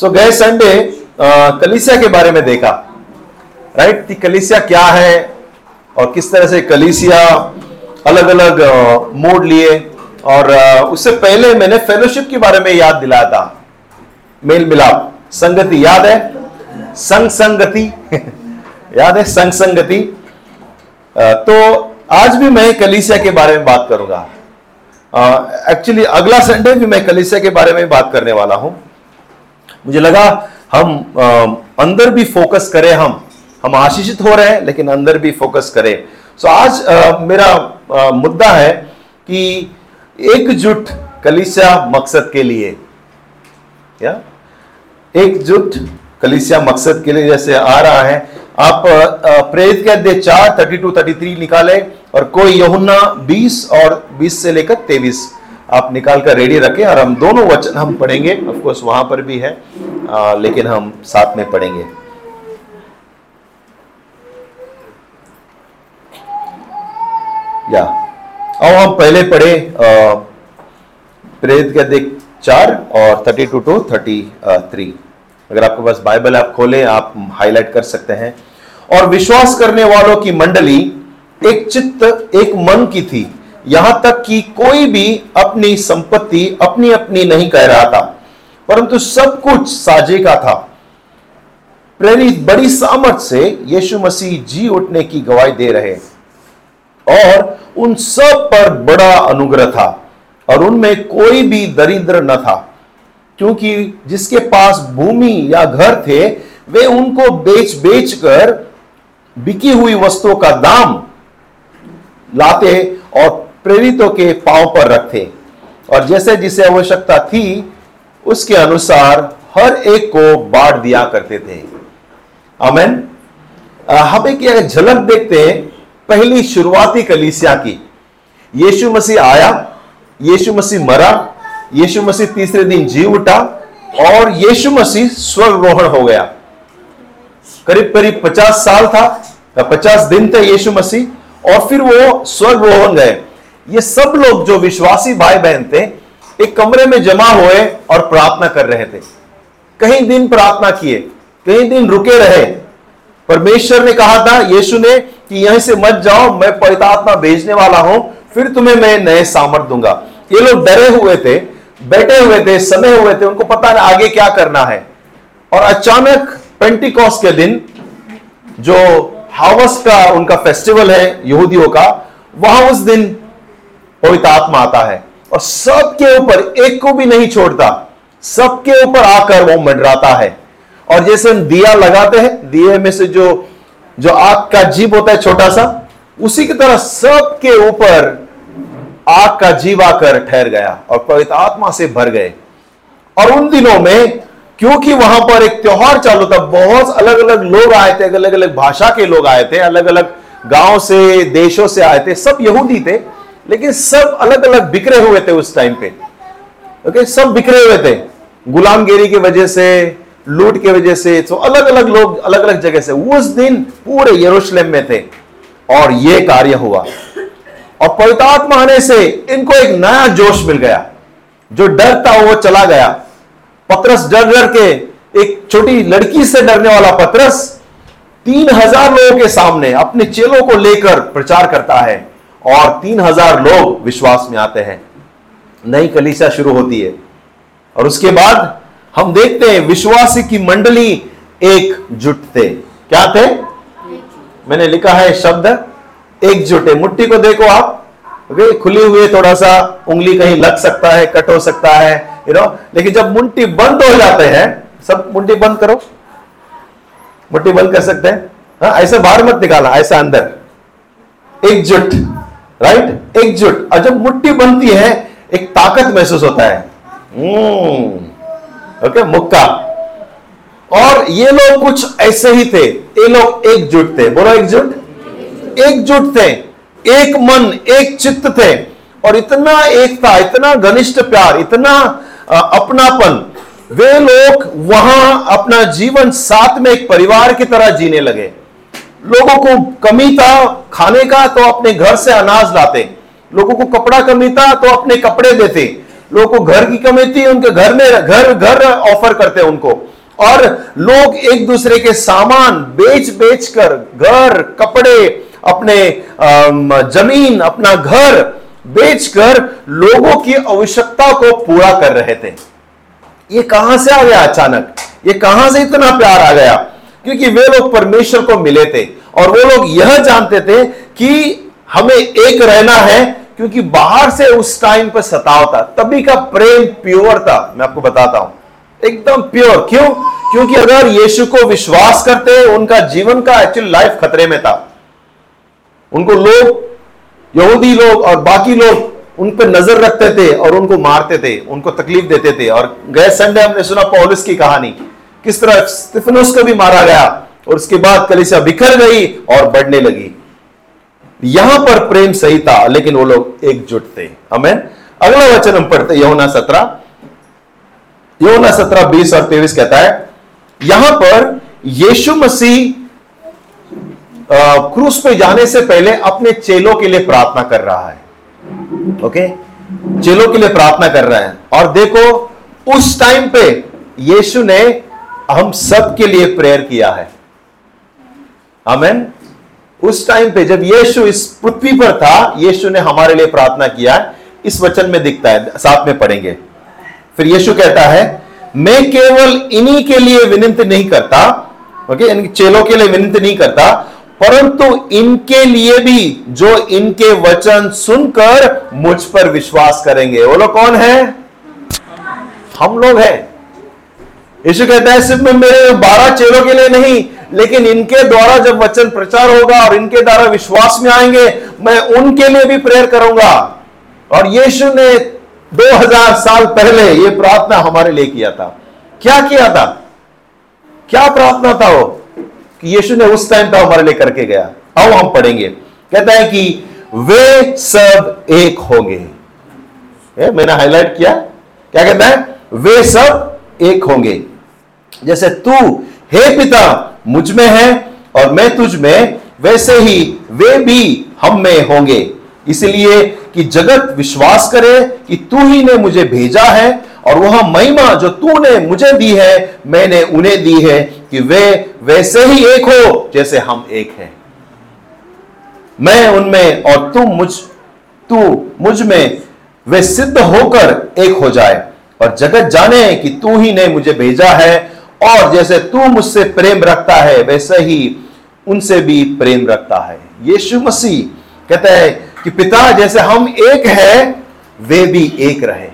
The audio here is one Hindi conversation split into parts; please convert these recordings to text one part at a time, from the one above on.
सो गए संडे कलिसिया के बारे में देखा। Right right? कलिसिया क्या है और किस तरह से कलिसिया अलग अलग मोड लिए। और उससे पहले मैंने फेलोशिप के बारे में याद दिलाया था। मेल मिलाप। संगति याद है? संग संगति याद है? संग संगति तो आज भी मैं कलिसिया के बारे में बात करूँगा। एक्चुअली अगला संडे भी मैं कलिसिया के बारे में बात करने वाला हूँ। मुझे लगा हम आ, अंदर भी फोकस करें हम। हम आशीषित हो रहे हैं लेकिन अंदर भी फोकस करें। सो so, आज आ, मेरा आ, मुद्दा है कि एकजुट कलिसिया मकसद के लिए या? एकजुट कलिसिया मकसद के लिए जैसे आ रहा है। आप प्रेरित के अध्याय चार थर्टी टू थर्टी थ्री निकाले और कोई यहुन्ना बीस और बीस से लेकर तेईस आप निकाल कर रेडी रखें और हम दोनों वचन हम पढ़ेंगे। ऑफ़ कोर्स वहाँ पर भी है आ, लेकिन हम साथ में पढ़ेंगे। या। अब हम पहले पढ़े प्रेरित के अध्यक्ष चार और thirty two two thirty three अगर आपके पास बाइबल आप खोलें आप हाईलाइट कर सकते हैं। और विश्वास करने वालों की मंडली एक चित्त एक मन की थी। यहाँ तक कि कोई भी अपनी संपत्ति अपनी अपनी नहीं कह रहा था, परंतु सब कुछ साझे का था। प्रेरित बड़ी सामर्थ से यीशु मसीह जी उठने की गवाही दे रहे और उन सब पर बड़ा अनुग्रह था और उनमें कोई भी दरिद्र न था, क्योंकि जिसके पास भूमि या घर थे, वे उनको बेच बेच कर बिकी हुई वस्तुओं का दाम लाते और प्रेरितों के पाँव पर रखते और जैसे जिसे आवश्यकता थी, उसके अनुसार हर एक को बांट दिया करते थे। अमेन हम एक झलक देखते हैं, पहली शुरुआती कलीसिया की। यीशु मसीह आया, यीशु मसीह मरा, यीशु मसीह तीसरे दिन जी उठा, और यीशु मसीह स्वर्गरोहण हो गया। करीब करीब पचास साल था पचास दिन थे यीशु मसीह, और फिर वो स्वर्गरोहण गए। ये सब लोग जो विश्वासी भाई बहन थे, एक कमरे में जमा हुए और प्रार्थना कर रहे थे। कहीं दिन प्रार्थना किए, कहीं दिन रुके रहे। परमेश्वर ने कहा था, यीशु ने, कि यहीं से मत जाओ, मैं पवित्र आत्मा भेजने वाला हूँ, फिर तुम्हें मैं नए सामर्थ दूँगा। ये लोग डरे हुए थे, बैठे हुए थे समे हुए थे, उनको पता नहीं आगे क्या करना है। और अचानक पेंटिकॉस के दिन, जो हावस का उनका फेस्टिवल है, यहूदियों का, वहाँ उस दिन पवित्र आत्मा आता है। और सबके ऊपर, एक को भी नहीं छोड़ता, सबके ऊपर आकर वो मंडराता है। और जैसे हम दिया लगाते हैं, दिए में से जो जो आग का जीव होता है छोटा सा उसी की तरह सबके ऊपर आग का जीव आकर ठहर गया और पवित्र आत्मा से भर गए। और उन दिनों में, क्योंकि वहाँ पर एक त्योहार चालू था, बहुत अलग अलग लोग आए थे अलग अलग भाषा के लोग आए थे अलग अलग गाँव से, देशों से आए थे, सब यहूदी थे। लेकिन सब अलग अलग बिखरे हुए थे उस टाइम पे। ओके सब बिखरे हुए थे। गुलामगिरी की वजह से, लूट की वजह से तो अलग अलग लोग अलग अलग जगह से। उस दिन पूरे यरूशलेम में थे और यह कार्य हुआ। और पवित्रात्मा आने से इनको एक नया जोश मिल गया। जो डर था वो चला गया। पत्रस डर डर के, एक छोटी लड़की से डरने वाला पत्रस तीन हज़ार लोगों के सामने अपने चेलों को लेकर प्रचार करता है। और तीन हज़ार लोग विश्वास में आते हैं। नई कलीसिया शुरू होती है। और उसके बाद हम देखते हैं, विश्वासी की मंडली एकजुट थे। क्या थे? मैंने लिखा है शब्द एकजुट है। मुट्ठी को देखो आप। वे खुली हुई थोड़ा सा उंगली कहीं लग सकता है, कट हो सकता है यू नो लेकिन जब मुंटी बंद हो जाते हैं, सब मुंटी बंद करो। मुट्ठी बंद कर सकते हैं। हाँ ऐसे बाहर मत निकाला, ऐसा अंदर। एकजुट राइट एकजुट। और जब मुट्ठी बनती है, एक ताकत महसूस होता है। हम्म। ओके मुक्का। और ये लोग कुछ ऐसे ही थे। ये लोग एकजुट थे। बोलो एकजुट। एकजुट थे। एक मन, एक चित्त थे। और इतना एकता, इतना घनिष्ठ प्यार, इतना अपनापन, वे लोग वहाँ अपना जीवन साथ में एक परिवार की तरह जीने लगे। लोगों को कमी था खाने का तो अपने घर से अनाज लाते। लोगों को कपड़ा कमी था तो अपने कपड़े देते। लोगों को घर की कमी थी, उनके घर में घर घर ऑफ़र करते उनको। और लोग एक दूसरे के सामान बेच बेच कर घर, कपड़े, अपने ज़मीन, अपना घर बेचकर लोगों की आवश्यकता को पूरा कर रहे थे। ये कहाँ से आ गया अचानक? ये कहाँ से इतना प्यार आ गया? क्योंकि वे लोग परमेश्वर को मिले थे और वो लोग यह जानते थे कि हमें एक रहना है, क्योंकि बाहर से उस टाइम पर सताव था। तभी का प्रेम प्योर था। मैं आपको बताता हूँ। एकदम प्योर क्यों? क्योंकि अगर यीशु को विश्वास करते, उनका जीवन का एक्चुअल लाइफ खतरे में था। उनको लोग, यहूदी लोग और बाकी लोग उन पर नज़र रखते थे और उनको मारते थे, उनको तकलीफ़ देते थे। और गए संडे हमने सुना पॉलिस की कहानी। किस तरह स्टिफनोस को भी मारा गया और उसके बाद कलिसिया बिखर गई और बढ़ने लगी। यहाँ पर प्रेम सही था, लेकिन वो लोग एकजुट थे। हमें अगला वचन हम पढ़ते यमुना सत्रह। यमुना सत्रह बीस और तेईस कहता है, यहाँ पर यीशु मसीह क्रूस पे जाने से पहले अपने चेलों के लिए प्रार्थना कर रहा है। ओके? चेलों के लिए प्रार्थना कर रहे हैं। और देखो, उस टाइम पे यीशु ने हम सब के लिए प्रेयर किया है। आमेन उस टाइम पे जब यीशु इस पृथ्वी पर था, यीशु ने हमारे लिए प्रार्थना किया है। इस वचन में दिखता है, साथ में पढ़ेंगे। फिर यीशु कहता है, मैं केवल इन्हीं के लिए विनंती नहीं करता ओके चेलों के लिए विनंती नहीं करता, परंतु इनके लिए भी, जो इनके वचन सुनकर मुझ पर विश्वास करेंगे। वो लोग कौन है? हम लोग हैं। यीशु कहता है, सिर्फ़ मेरे बारह चेलों के लिए नहीं, लेकिन इनके द्वारा जब वचन प्रचार होगा और इनके द्वारा विश्वास में आएँगे, मैं उनके लिए भी प्रेयर करूँगा। और यीशु ने 2000 साल पहले यह प्रार्थना हमारे लिए किया था। क्या किया था? क्या प्रार्थना था वो? कि यीशु ने उस टाइम पर हमारे लिए करके गया। अब हम पढ़ेंगे। कहता है कि वे सब एक होंगे। मैंने हाईलाइट किया। क्या कहता है? वे सब एक होंगे। जैसे तू, हे पिता, मुझमें है और मैं तुझ में, वैसे ही वे भी हम में होंगे। इसलिए कि जगत विश्वास करे कि तू ही ने मुझे भेजा है और वह महिमा जो तूने मुझे दी है, मैंने उन्हें दी है कि वे वैसे ही एक हो जैसे हम एक हैं। मैं उनमें और तुम मुझ, तू मुझमें वे सिद्ध होकर एक हो जाए और जगत जाने कि तू ही ने मुझे भेजा है और जैसे तू मुझसे प्रेम रखता है, वैसे ही उनसे भी प्रेम रखता है। यीशु मसीह कहता है कि पिता, जैसे हम एक है, वे भी एक रहे।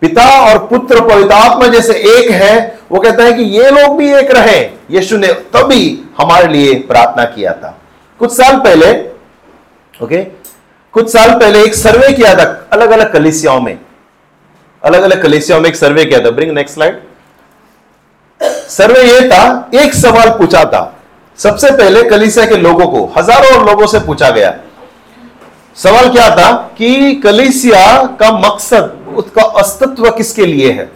पिता और पुत्र पवित्र आत्मा जैसे एक है, वो कहता है कि ये लोग भी एक रहे। यीशु ने तभी हमारे लिए प्रार्थना किया था। कुछ साल पहले, ओके? कुछ साल पहले एक सर्वे किया था अलग अलग कलिसियाओं में। अलग अलग कलिसियाओं में एक सर्वे किया था। Bring, next slide. सर्वे ये था एक सवाल पूछा था। सबसे पहले कलिसिया के लोगों को, हज़ारों लोगों से पूछा गया। सवाल क्या था कि कलिसिया का मकसद, उसका अस्तित्व किसके लिए है?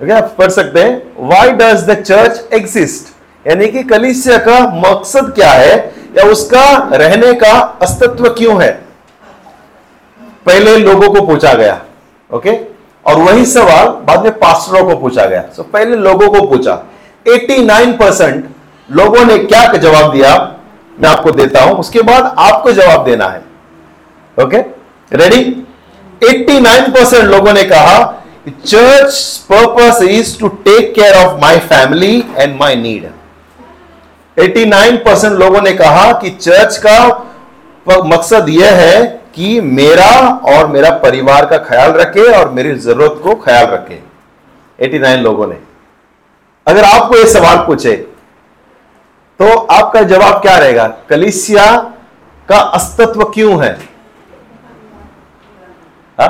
आप पढ़ सकते हैं। Why does the church exist यानी कि कलिसिया का मकसद क्या है, या उसका रहने का अस्तित्व क्यों है? पहले लोगों को पूछा गया, ओके? और वही सवाल बाद में पास्टरों को पूछा गया। सो पहले लोगों को पूछा। 89 परसेंट लोगों ने क्या जवाब दिया? मैं आपको देता हूँ। उसके बाद आपको जवाब देना है। ओके रेडी 89 परसेंट लोगों ने कहा church purpose is to take care of my family and my need 89 percent लोगों ने कहा कि चर्च का मकसद यह है कि मेरा और मेरा परिवार का ख्याल रखे और मेरी ज़रूरत को ख्याल रखे। 89 लोगों ने। अगर आपको यह सवाल पूछे तो आपका जवाब क्या रहेगा? कलिसिया का अस्तित्व क्यों है? हा?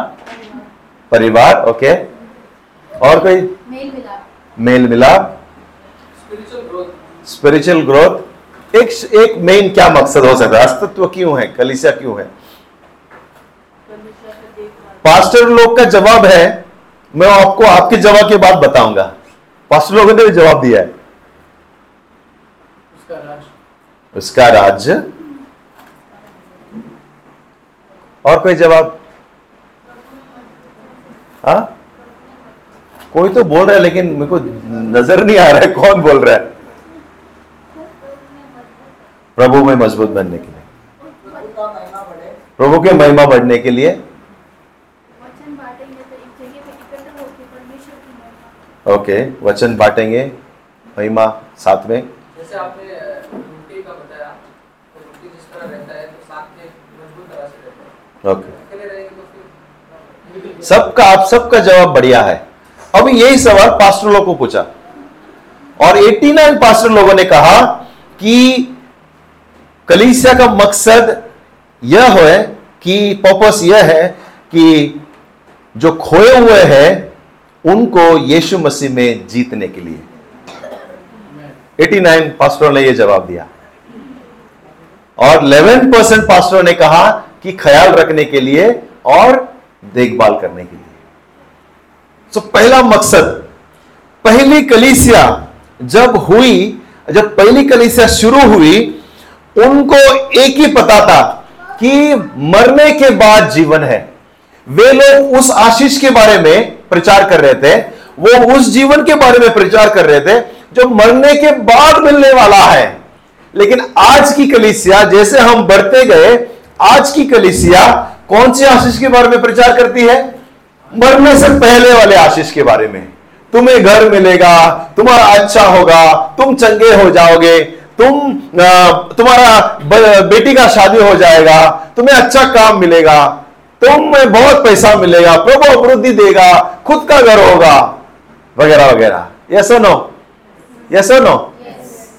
परिवार ओके। और कोई? मेल मिलाप। स्पिरिचुअल ग्रोथ एक एक मेन क्या मकसद हो सकता है? अस्तित्व क्यों है? कलिसिया क्यों है? पास्टर लोग का जवाब है मैं आपको आपके जवाब के बाद बताऊँगा। पास्टर लोगों ने भी जवाब दिया है। उसका राज्य। और कोई जवाब? हा? कोई तो बोल रहा है लेकिन मेरे को नज़र नहीं आ रहा है कौन बोल रहा है? प्रभु में मज़बूत बनने के लिए। प्रभु के महिमा बढ़ने के लिए वचन बांटेंगे तो एक जगह पे इकट्ठा होकर परमेश्वर की महिमा ओके वचन बांटेंगे महिमा साथ में। जैसे आपने रोटी का बताया तो रोटी जिस तरह रहता है तो साथ में मज़बूत तरह से रहता है। ओके। तो सबका आप सबका जवाब बढ़िया है। अब यही सवाल पास्टर लोग को पूछा। और 89 पास्टर लोगों ने कहा कि कलीसिया का मकसद यह है कि पर्पस यह है कि जो खोए हुए हैं उनको यीशु मसीह में जीतने के लिए। 89 पास्टरों ने यह जवाब दिया। और 11 परसेंट पास्टरों ने कहा कि ख्याल रखने के लिए और देखभाल करने के लिए। तो पहला मकसद, पहली कलीसिया जब हुई, जब पहली कलीसिया शुरू हुई, उनको एक ही पता था कि मरने के बाद जीवन है। वे लोग उस आशीष के बारे में प्रचार कर रहे थे। वो उस जीवन के बारे में प्रचार कर रहे थे, जो मरने के बाद मिलने वाला है। लेकिन आज की कलिसिया, जैसे हम बढ़ते गए, आज की कलिसिया कौन सी आशीष के बारे में प्रचार करती है? मरने से पहले वाले आशीष के बारे में। तुम्हें घर मिलेगा, तुम्हारा अच्छा होगा, तुम चंगे हो जाओगे, तुम तुम्हारा बेटी का शादी हो जाएगा, तुम्हें अच्छा काम मिलेगा। तुम्हें बहुत पैसा मिलेगा प्रभु अभिवृद्धि देगा खुद का घर होगा वगैरह वगैरह। Yes no yes no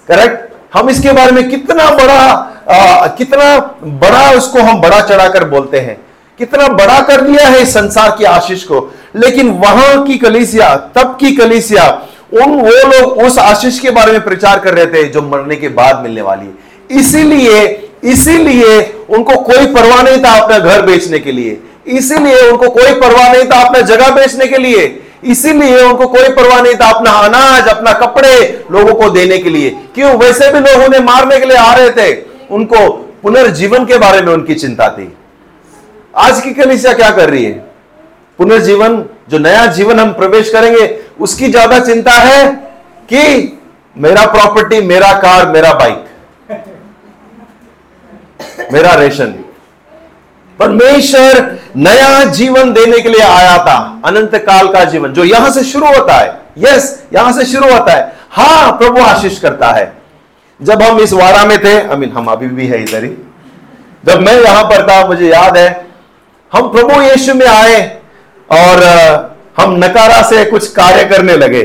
correct हम इसके बारे में कितना बड़ा आ, कितना बड़ा उसको हम बड़ा चढ़ाकर बोलते हैं। कितना बड़ा कर लिया है इस संसार की आशीष को। लेकिन वहाँ की कलीसिया तब की कलीसिया उन वो लोग उस आशीष के बारे में प्रचार कर रहे थे जो मरने के बाद मिलने वाली है। इसीलिए इसीलिए उनको कोई परवाह नहीं था अपना घर बेचने के लिए। इसीलिए उनको कोई परवाह नहीं था अपना जगह बेचने के लिए। इसीलिए उनको कोई परवाह नहीं था अपना अनाज, अपना कपड़े लोगों को देने के लिए। क्यों? वैसे भी लोग उन्हें मारने के लिए आ रहे थे। उनको पुनर्जीवन के बारे में उनकी चिंता थी। आज की कलिसिया क्या कर रही है? पुनर्जीवन, जो नया जीवन हम प्रवेश करेंगे, उसकी ज़्यादा चिंता है कि मेरा प्रॉपर्टी, मेरा कार, मेरा बाइक। मेरा रेशन। परमेश्वर नया जीवन देने के लिए आया था, अनंत काल का जीवन, जो यहाँ से शुरू होता है। यस यहाँ से शुरू होता है। हाँ, प्रभु आशीष करता है। जब हम इस वारा में थे आई मीन हम अभी भी है इधर ही। जब मैं यहाँ पर था, मुझे याद है, हम प्रभु यीशु में आए और हम नकारा से कुछ कार्य करने लगे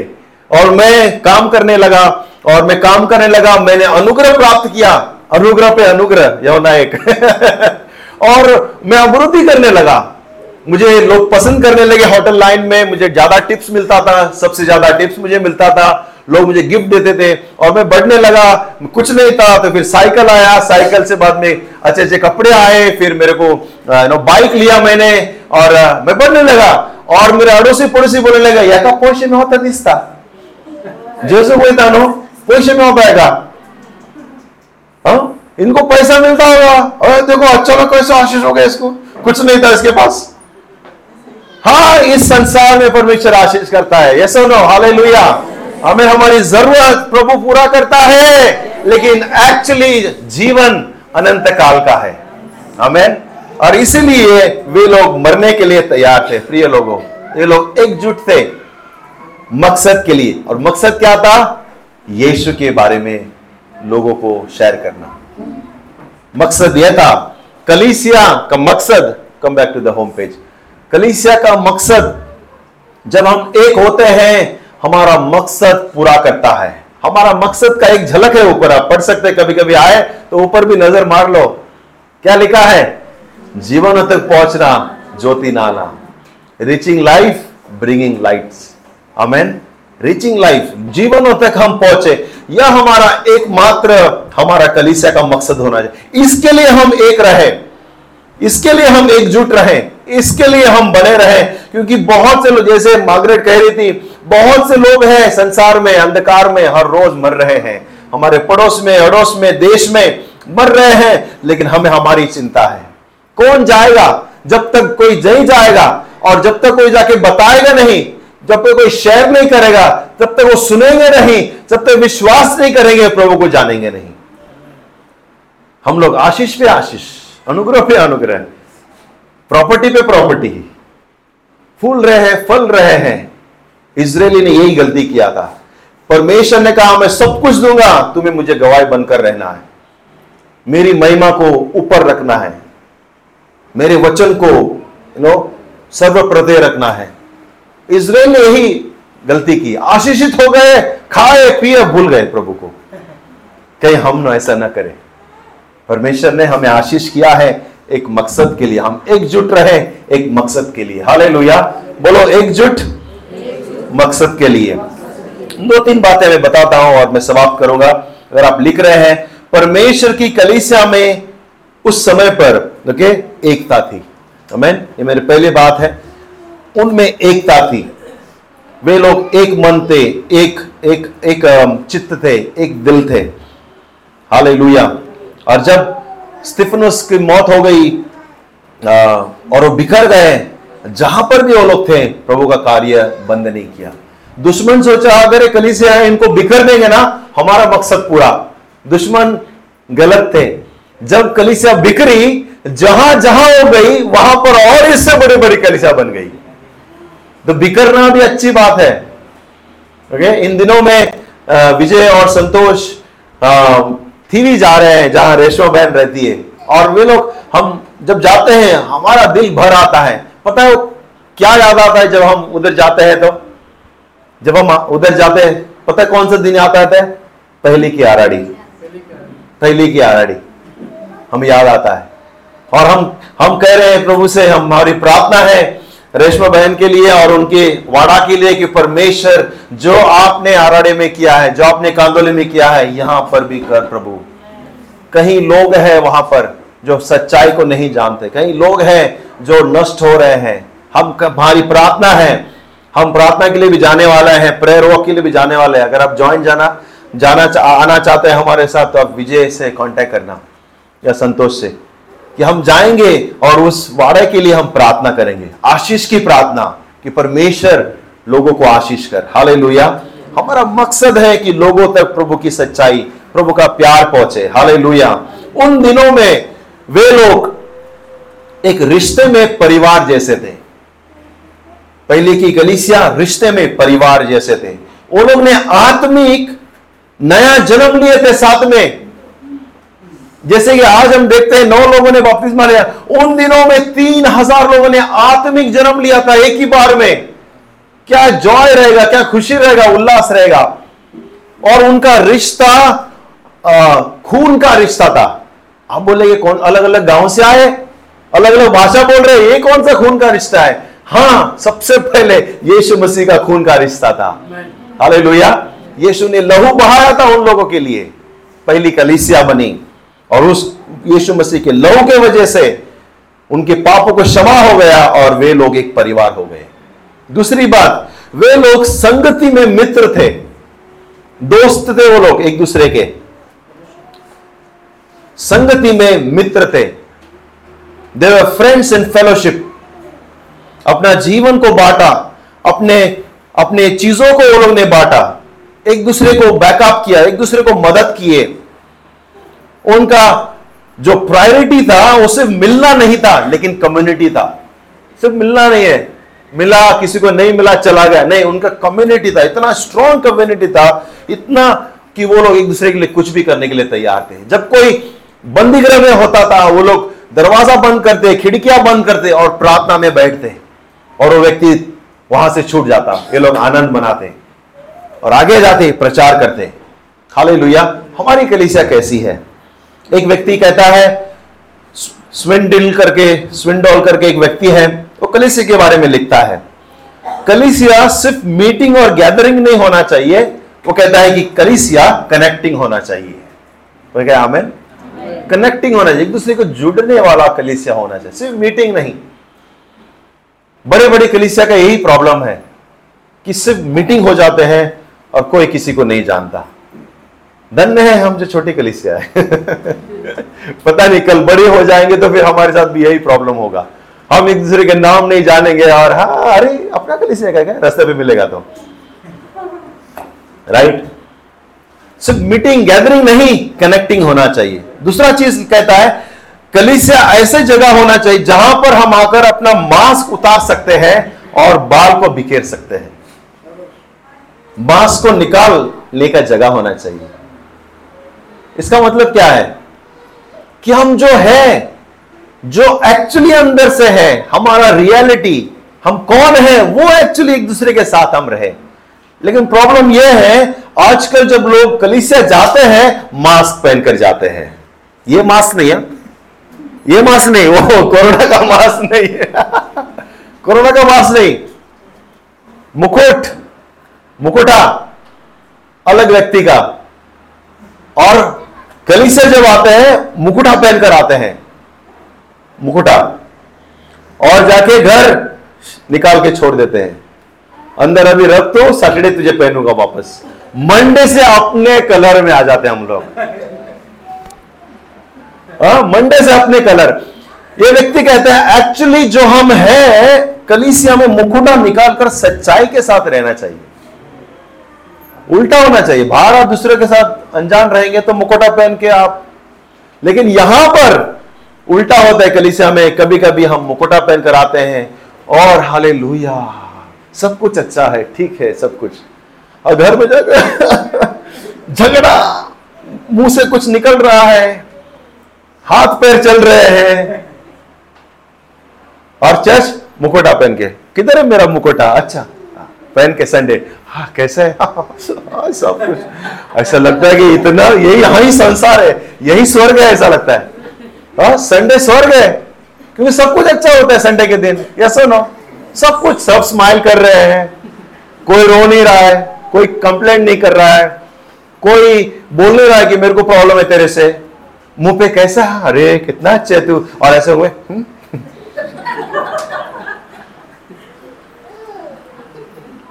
और मैं काम करने लगा और मैं काम करने लगा, मैंने अनुग्रह प्राप्त किया। अनुग्रह पे अनुग्रह यौना एक और मैं अभिवृद्धि करने लगा। मुझे लोग पसंद करने लगे होटल लाइन में, मुझे ज़्यादा टिप्स मिलता था, सबसे ज़्यादा टिप्स मुझे मिलता था। लोग मुझे गिफ्ट देते थे और मैं बढ़ने लगा। कुछ नहीं था तो फिर साइकिल आया। साइकिल से बाद में अच्छे अच्छे कपड़े आए, फिर मेरे को नो बाइक लिया मैंने और मैं बढ़ने लगा। और मेरे अड़ोसी पड़ोसी बोलने लगा या का पोषे में होता दिसता। जैसे कोई था नो पोषे में होता है? इनको पैसा मिलता होगा। और देखो ना कैसे आशीष हो गया इसको? कुछ नहीं था इसके पास। हाँ इस संसार में परमेश्वर आशीष करता है। यस नो हालेलुया हमें हमारी ज़रूरत प्रभु पूरा करता है, लेकिन एक्चुअली जीवन अनंत काल का है। हमें और इसीलिए वे लोग मरने के लिए तैयार थे, प्रिय लोगों। ये लोग एकजुट थे मकसद के लिए। और मकसद क्या था? यीशु के बारे में लोगों को शेयर करना। मकसद यह था, कलीसिया का मकसद come back to the home page कलीसिया का मकसद, जब हम एक होते हैं, हमारा मकसद पूरा करता है। हमारा मकसद का एक झलक है ऊपर, आप पढ़ सकते हैं कभी कभी आए तो ऊपर भी नज़र मार लो। क्या लिखा है? जीवन तक पहुँचना, ज्योति नाना। Reaching life bringing lights amen reaching life जीवनों तक हम पहुँचे, यह हमारा एकमात्र, हमारा कलीसिया का मकसद होना चाहिए इसके लिए हम एक रहे, इसके लिए हम एकजुट रहे, इसके लिए हम बने रहे, क्योंकि बहुत से लोग, जैसे मार्गरेट कह रही थी, बहुत से लोग हैं संसार में, अंधकार में, हर रोज मर रहे हैं। हमारे पड़ोस में, अड़ोस में, देश में मर रहे हैं, लेकिन हमें हमारी चिंता है। कौन जाएगा जब तक कोई नहीं जाएगा, और जब तक कोई जाके बताएगा नहीं जब तक कोई शेयर नहीं करेगा तब तक वो सुनेंगे नहीं, जब तक विश्वास नहीं करेंगे, प्रभु को जानेंगे नहीं। हम लोग आशीष पे आशीष, अनुग्रह पे अनुग्रह, प्रॉपर्टी पे प्रॉपर्टी, फूल रहे हैं, फल रहे हैं। इसराइली ने यही गलती किया था। परमेश्वर ने कहा, मैं सब कुछ दूँगा, तुम्हें मुझे गवाही बनकर रहना है। मेरी महिमा को ऊपर रखना है। मेरे वचन को नो सर्वप्रदय रखना है। इसराइल ने यही गलती की। आशीषित हो गए, खाए, पिए, भूल गए प्रभु को। कहीं हम ना ऐसा ना करें। परमेश्वर ने हमें आशीष किया है एक मकसद के लिए। हम एकजुट रहे एक मकसद के लिए। हाले बोलो, एकजुट मकसद के लिए। दो तीन बातें मैं बताता हूँ और मैं समाप्त करूँगा। अगर आप लिख रहे हैं, परमेश्वर की कलिसिया में उस समय पर, ओके, एकता थी। अमेन ये मेरी पहली बात है। उनमें एकता थी। वे लोग एक मन थे, एक एक एक चित्त थे, एक दिल थे। हाले और जब स्टिफनस की मौत हो गई और वो बिखर गए, जहाँ पर भी वो लोग थे, प्रभु का कार्य बंद नहीं किया। दुश्मन सोचा, अगर कली से आए इनको बिखर देंगे ना, हमारा मकसद पूरा। दुश्मन गलत थे। जब कलिसिया बिखरी जहाँ जहाँ हो गई, वहाँ पर और इससे बड़ी बड़ी कलिसिया बन गई। तो बिखरना भी अच्छी बात है। ओके इन दिनों में विजय और संतोष थीवी जा रहे हैं, जहाँ रेशो बहन रहती है। और वे लोग, हम जब जाते हैं, हमारा दिल भर आता है। पता है क्या याद आता है जब हम उधर जाते हैं तो? जब हम उधर जाते हैं, पता है कौन सा दिन आता है? पहली की आराड़ी। पहली की आराड़ी। हम याद आता है। और हम हम कह रहे हैं, प्रभु से हमारी प्रार्थना है रेशमा बहन के लिए और उनके वाड़ा के लिए कि परमेश्वर जो आपने आराड़े में किया है, जो आपने कांदोले में किया है, यहाँ पर भी कर प्रभु। कहीं लोग हैं वहाँ पर जो सच्चाई को नहीं जानते। कहीं लोग हैं जो नष्ट हो रहे हैं। हम हमारी प्रार्थना है। हम प्रार्थना के लिए भी जाने वाले हैं प्रेयर वॉक के लिए भी जाने वाले हैं। अगर आप ज्वाइन जाना जाना आना चाहते हैं हमारे साथ तो आप विजय से कांटेक्ट करना या संतोष से। कि हम जाएँगे और उस वाड़े के लिए हम प्रार्थना करेंगे। आशीष की प्रार्थना कि परमेश्वर लोगों को आशीष कर। हाले हमारा मकसद है कि लोगों तक प्रभु की सच्चाई, प्रभु का प्यार पहुँचे। हाले उन दिनों में वे लोग एक रिश्ते में परिवार जैसे थे। पहले की गलीसिया रिश्ते में परिवार जैसे थे। वो लोग ने आत्मिक नया जन्म लिए थे साथ में। जैसे कि आज हम देखते हैं नौ लोगों ने वापिस लिया। उन दिनों में तीन हज़ार लोगों ने आत्मिक जन्म लिया था एक ही बार में। क्या जॉय रहेगा क्या खुशी रहेगा उल्लास रहेगा? और उनका रिश्ता खून का रिश्ता था। आप बोलेंगे कौन अलग अलग गाँव से आए अलग अलग भाषा बोल रहे ये कौन सा खून का रिश्ता है? हाँ सबसे पहले यीशु मसीह का खून का रिश्ता था। हाले यीशु ने लहू बहाया था उन लोगों के लिए। पहली कलिसिया बनी। और उस यीशु मसीह के लहू के वजह से उनके पापों को क्षमा हो गया और वे लोग एक परिवार हो गए। दूसरी बात, वे लोग संगति में मित्र थे। दोस्त थे वो लोग एक दूसरे के। संगति में मित्र थे। देवर फ्रेंड्स इन फेलोशिप अपना जीवन को बांटा, अपने अपने चीज़ों को वो लोग ने बांटा। एक दूसरे को बैकअप किया, एक दूसरे को मदद किए। उनका जो प्रायोरिटी था, वो सिर्फ़ मिलना नहीं था, लेकिन कम्युनिटी था। सिर्फ़ मिलना नहीं है। मिला, किसी को नहीं मिला, चला गया। नहीं, उनका कम्युनिटी था। इतना स्ट्रॉन्ग कम्युनिटी था, इतना कि वो लोग एक दूसरे के लिए कुछ भी करने के लिए तैयार थे। जब कोई बंदी गृह में होता था, वो लोग दरवाज़ा बंद करते, खिड़कियाँ बंद करते और प्रार्थना में बैठते और वो व्यक्ति वहाँ से छूट जाता। ये लोग आनंद मनाते और आगे जाते, प्रचार करते। खाली हमारी कलिसिया कैसी है? एक व्यक्ति कहता है स्विंडिल करके स्विंडोल करके एक व्यक्ति है, वो कलिसिया के बारे में लिखता है। कलिसिया सिर्फ़ मीटिंग और गैदरिंग नहीं होना चाहिए, वो कहता है कि कलिसिया कनेक्टिंग होना चाहिए। वो क्या आमेन। कनेक्टिंग होना चाहिए, एक दूसरे को जुड़ने वाला कलिसिया होना चाहिए, सिर्फ़ मीटिंग नहीं। बड़े बड़े कलिसिया का यही प्रॉब्लम है कि सिर्फ़ मीटिंग हो जाते हैं और कोई किसी को नहीं जानता। धन्य है हम जो छोटी कलिसिया है पता नहीं, कल बड़े हो जाएँगे तो फिर हमारे साथ भी यही प्रॉब्लम होगा। हम एक दूसरे के नाम नहीं जानेंगे और हाँ अरे, अपना कलिसिया का क्या रास्ते पे मिलेगा तो। राइट सिर्फ़ मीटिंग गैदरिंग नहीं कनेक्टिंग होना चाहिए। दूसरा चीज़ कहता है कलिसिया ऐसे जगह होना चाहिए जहाँ पर हम आकर अपना मास्क उतार सकते हैं और बाल को बिखेर सकते हैं। मास्क को निकालने का जगह होना चाहिए। इसका मतलब क्या है? कि हम जो है, जो एक्चुअली अंदर से है, हमारा रियलिटी हम कौन है, वो एक्चुअली एक दूसरे के साथ हम रहे। लेकिन प्रॉब्लम यह है, आजकल जब लोग कलिसिया जाते हैं मास्क पहनकर जाते हैं। ये मास्क नहीं है? ये मास्क नहीं, वो कोरोना का मास्क नहीं है। कोरोना का मास्क नहीं। मुकुट, मुकुटा, अलग व्यक्ति का। और कलिसिया जब आते हैं मुकुटा पहनकर आते हैं। मुकुटा। और जाके घर निकाल के छोड़ देते हैं। अंदर अभी रख तो सैटरडे तुझे पहनूँगा वापस। मंडे से अपने कलर में आ जाते हैं हम लोग। हाँ, मंडे से अपने कलर। ये व्यक्ति कहते हैं एक्चुअली जो हम हैं कलीसिया में मुकुटा निकालकर सच्चाई के साथ रहना चाहिए। उल्टा होना चाहिए। बाहर आप दूसरे के साथ अनजान रहेंगे तो मुकोटा पहन के आप लेकिन यहाँ पर उल्टा होता है कलीसिया में। कभी कभी हम मुकुटा पहनकर आते हैं और हाले सब कुछ अच्छा है, ठीक है, सब कुछ। और घर में जाकर झगड़ा, मुँह से कुछ निकल रहा है, हाथ पैर चल रहे हैं। और चर्च मुकोटा पहन के। किधर है मेरा मुकोटा? अच्छा। पहन के संडे हाँ कैसे है? हाँ, सब कुछ। ऐसा लगता है कि इतना यही यही संसार है यही स्वर्ग है ऐसा लगता है। हाँ संडे स्वर्ग है क्योंकि सब कुछ अच्छा होता है संडे के दिन। यस नो सब कुछ सब स्माइल कर रहे हैं। कोई रो नहीं रहा है कोई कंप्लेंट नहीं कर रहा है। कोई बोल नहीं रहा है कि मेरे को प्रॉब्लम है तेरे से। मुँह पे कैसा अरे कितना अच्छे तू। और ऐसे हुए हम्म?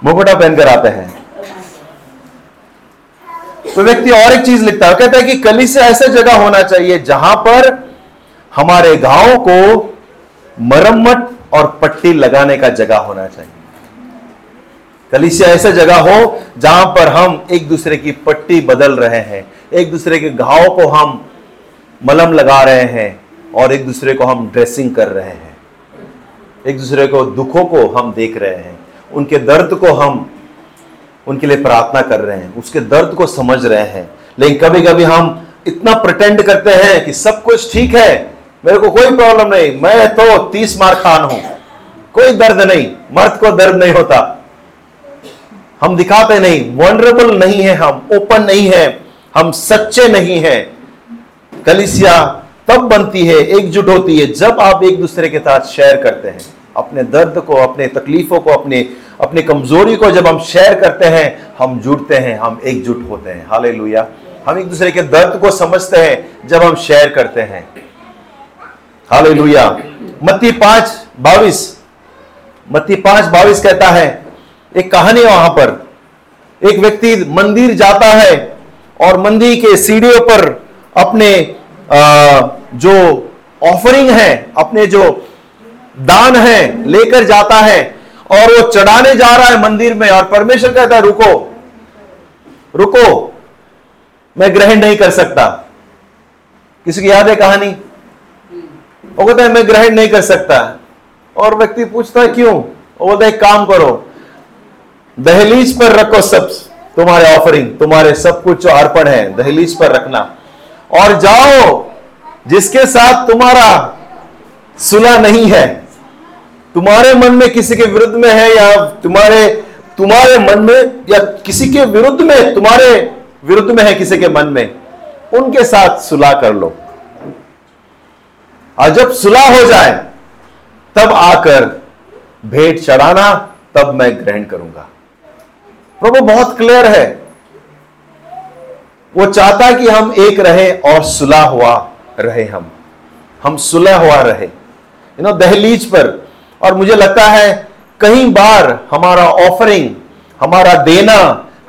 मुकुटा पहनकर आते हैं। तो व्यक्ति और एक चीज़ लिखता है, कहता है कि कली से ऐसा जगह होना चाहिए जहाँ पर हमारे गाँव को मरम्मत और पट्टी लगाने का जगह होना चाहिए। कलिसिया ऐसा जगह हो जहाँ पर हम एक दूसरे की पट्टी बदल रहे हैं, एक दूसरे के घाव को हम मलम लगा रहे हैं और एक दूसरे को हम ड्रेसिंग कर रहे हैं, एक दूसरे को दुखों को हम देख रहे हैं। उनके दर्द को हम उनके लिए प्रार्थना कर रहे हैं, उसके दर्द को समझ रहे हैं। लेकिन कभी कभी हम इतना प्रटेंड करते हैं कि सब कुछ ठीक है, मेरे को कोई प्रॉब्लम नहीं, मैं तो तीस मार खान हूँ, कोई दर्द नहीं, मर्द को दर्द नहीं होता। हम दिखाते नहीं वनरेबल नहीं है हम ओपन नहीं है, हम सच्चे नहीं है। कलिसिया तब बनती है, एकजुट होती है, जब आप एक दूसरे के साथ शेयर करते हैं। अपने दर्द को अपने तकलीफों को अपने अपनी कमज़ोरी को जब हम शेयर करते हैं हम जुड़ते हैं हम एकजुट होते हैं। हाले हम एक दूसरे के दर्द को समझते हैं जब हम शेयर करते हैं। हाले मत्ती पाँच बाविस। मत्ती पाँच बाविस कहता है एक कहानी वहाँ पर। एक व्यक्ति मंदिर जाता है और मंदिर के सीढ़ियों पर अपने आ, जो ऑफरिंग है अपने जो दान है, लेकर जाता है और वो चढ़ाने जा रहा है मंदिर में और परमेश्वर कहता है, रुको रुको, मैं ग्रहण नहीं कर सकता। किसी की याद है कहानी? वो कहता है, मैं ग्रहण नहीं कर सकता। और व्यक्ति पूछता है, क्यों? वो बोलता है काम करो, दहलीज पर रखो सब, तुम्हारे ऑफरिंग तुम्हारे सब कुछ जो अर्पण है, दहलीज पर रखना। और जाओ, जिसके साथ तुम्हारा सुलह नहीं है। तुम्हारे मन में किसी के विरुद्ध में है या तुम्हारे तुम्हारे मन में या किसी के विरुद्ध में, तुम्हारे विरुद्ध में है किसी के मन में? उनके साथ सुलह कर लो। और जब सुलह हो जाए, तब आकर भेंट चढ़ाना, तब मैं ग्रहण करूँगा। प्रभु, बहुत क्लियर है। वो चाहता कि हम एक रहे और सुलह हुआ रहे हम। हम सुलह हुआ रहे। यू नो दहलीज पर। और मुझे लगता है कई बार हमारा ऑफरिंग हमारा देना,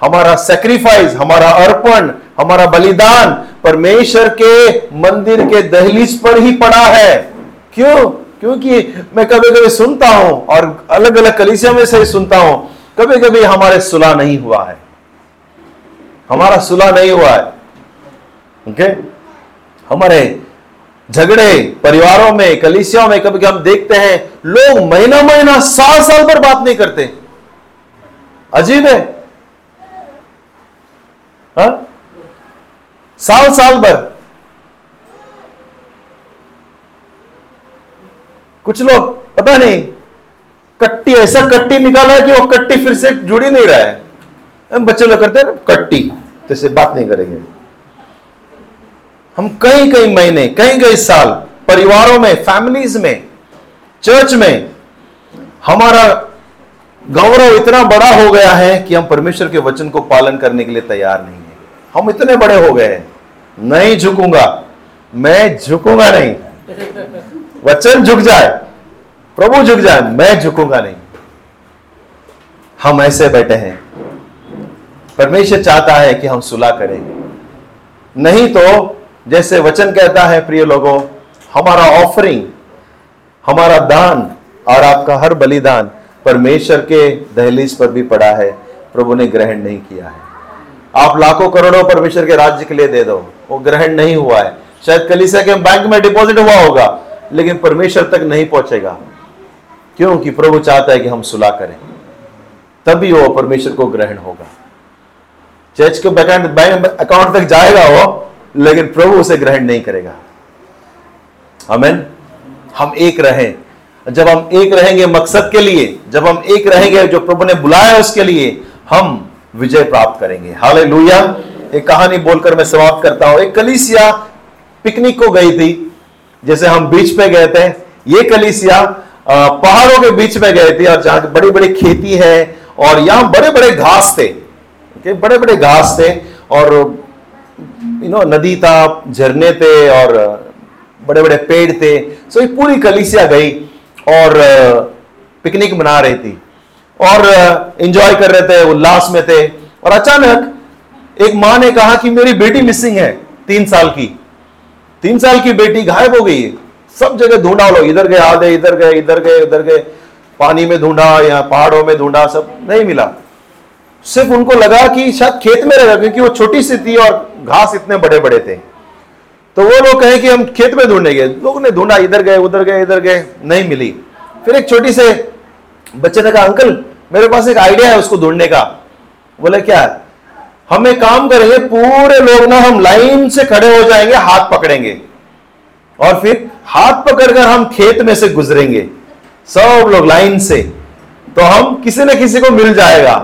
हमारा सेक्रीफाइस हमारा अर्पण, हमारा बलिदान परमेश्वर के मंदिर के दहलीज पर ही पड़ा है। क्यों? क्योंकि मैं कभी कभी सुनता हूँ और अलग अलग कलिसिया में से सुनता हूँ कभी कभी हमारे सुलह नहीं हुआ है। हमारा सुलह नहीं हुआ है। Okay okay? हमारे झगड़े परिवारों में, कलिसियाओं में, कभी हम देखते हैं, लोग महीना महीना साल साल पर बात नहीं करते। अजीब है। हा? साल साल भर। कुछ लोग, पता नहीं, कट्टी, ऐसा कट्टी निकाला है कि वो कट्टी फिर से जुड़ी नहीं रहा है। बच्चे लोग करते हैं कट्टी तो इससे बात नहीं करेंगे। हम कई कई महीने कई कई साल, परिवारों में फैमिलीज़ में चर्च में, हमारा गौरव इतना बड़ा हो गया है कि हम परमेश्वर के वचन को पालन करने के लिए तैयार नहीं है। हम इतने बड़े हो गए हैं। नहीं झुकूँगा। मैं झुकूँगा नहीं। वचन झुक जाए। प्रभु झुक जाए। मैं झुकूँगा नहीं। हम ऐसे बैठे हैं। परमेश्वर चाहता है कि हम सुलह करें। नहीं तो जैसे वचन कहता है, प्रिय लोगों, हमारा ऑफरिंग हमारा दान और आपका हर बलिदान परमेश्वर के दहलीज पर भी पड़ा है। प्रभु ने ग्रहण नहीं किया है। आप लाखों करोड़ों परमेश्वर के राज्य के लिए दे दो। वो ग्रहण नहीं हुआ है। शायद कलीसिया के बैंक में डिपॉजिट हुआ होगा, लेकिन परमेश्वर तक नहीं पहुंचेगा। क्योंकि प्रभु चाहता है कि हम सुलह करें। तभी वो परमेश्वर को ग्रहण होगा। चर्च के बैंक अकाउंट तक जाएगा वो लेकिन प्रभु उसे ग्रहण नहीं करेगा। हमें हम एक रहें। जब हम एक रहेंगे मकसद के लिए, जब हम एक रहेंगे जो प्रभु ने बुलाया उसके लिए, हम विजय प्राप्त करेंगे। हाले एक कहानी बोलकर मैं समाप्त करता हूँ। एक कलीसिया पिकनिक को गई थी, जैसे हम बीच पे गए थे। ये कलीसिया पहाड़ों के बीच में गए थे और जहाँ बड़ी बड़ी खेती है और यहाँ बड़े बड़े घास थे। बड़े बड़े घास थे और यू नो नदी था, झरने थे और बड़े बड़े पेड़ थे। सो ये पूरी कलीसिया गई और पिकनिक मना रही थी। और एंजॉय कर रहे थे, उल्लास में थे। और अचानक एक माँ ने कहा कि मेरी बेटी मिसिंग है, तीन साल की। तीन साल की बेटी गायब हो गई सब जगह ढूंढा लोग, इधर गए, आधे इधर गए इधर गए, उधर गए। पानी में ढूंढा या पहाड़ों में ढूंढा, सब नहीं मिला। सिर्फ़ उनको लगा कि शायद खेत में रहेगा, क्योंकि वो छोटी सी थी और घास इतने बड़े बड़े थे। तो वो लोग कहे कि हम खेत में ढूंढेंगे लोग ने ढूंढा, इधर गए, उधर गए, इधर गए, नहीं मिली। फिर एक छोटी से बच्चे ने कहा, अंकल, मेरे पास एक आइडिया है उसको ढूँढने का। बोले, क्या हम एक काम करेंगे, पूरे लोग ना हम लाइन से खड़े हो जाएँगे, हाथ पकड़ेंगे। और फिर हाथ पकड़कर हम खेत में से गुजरेंगे, सब लोग लाइन से। तो हम किसी न किसी को मिल जाएगा।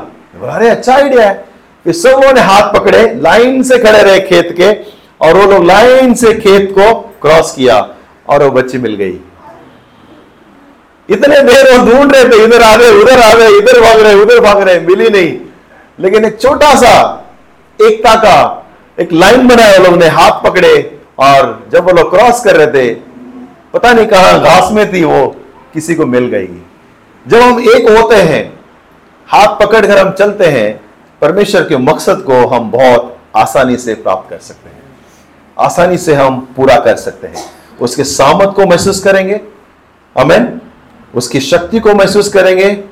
अरे अच्छा आइडिया है फिर सब लोगों ने हाथ पकड़े, लाइन से खड़े रहे खेत के, और वो लोग लाइन से खेत को क्रॉस किया, और वो बच्ची मिल गई। इतने देर वो ढूंढ रहे थे, इधर आ रहे, उधर आ रहे, इधर भाग रहे, उधर भाग रहे, मिली नहीं। लेकिन एक छोटा सा, एकता का, एक लाइन बनाया लोग ने, हाथ पकड़े, और जब वो लोग क्रॉस कर रहे थे, पता नहीं कहा घास में थी वो, किसी को मिल गई। जब हम एक होते हैं हाथ पकड़ कर हम चलते हैं, परमेश्वर के मकसद को हम बहुत आसानी से प्राप्त कर सकते हैं। आसानी से हम पूरा कर सकते हैं। उसके सामत को महसूस करेंगे। अमेन उसकी शक्ति को महसूस करेंगे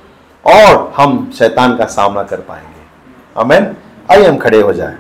और हम शैतान का सामना कर पाएँगे। अमेन आइए हम खड़े हो जाएँ।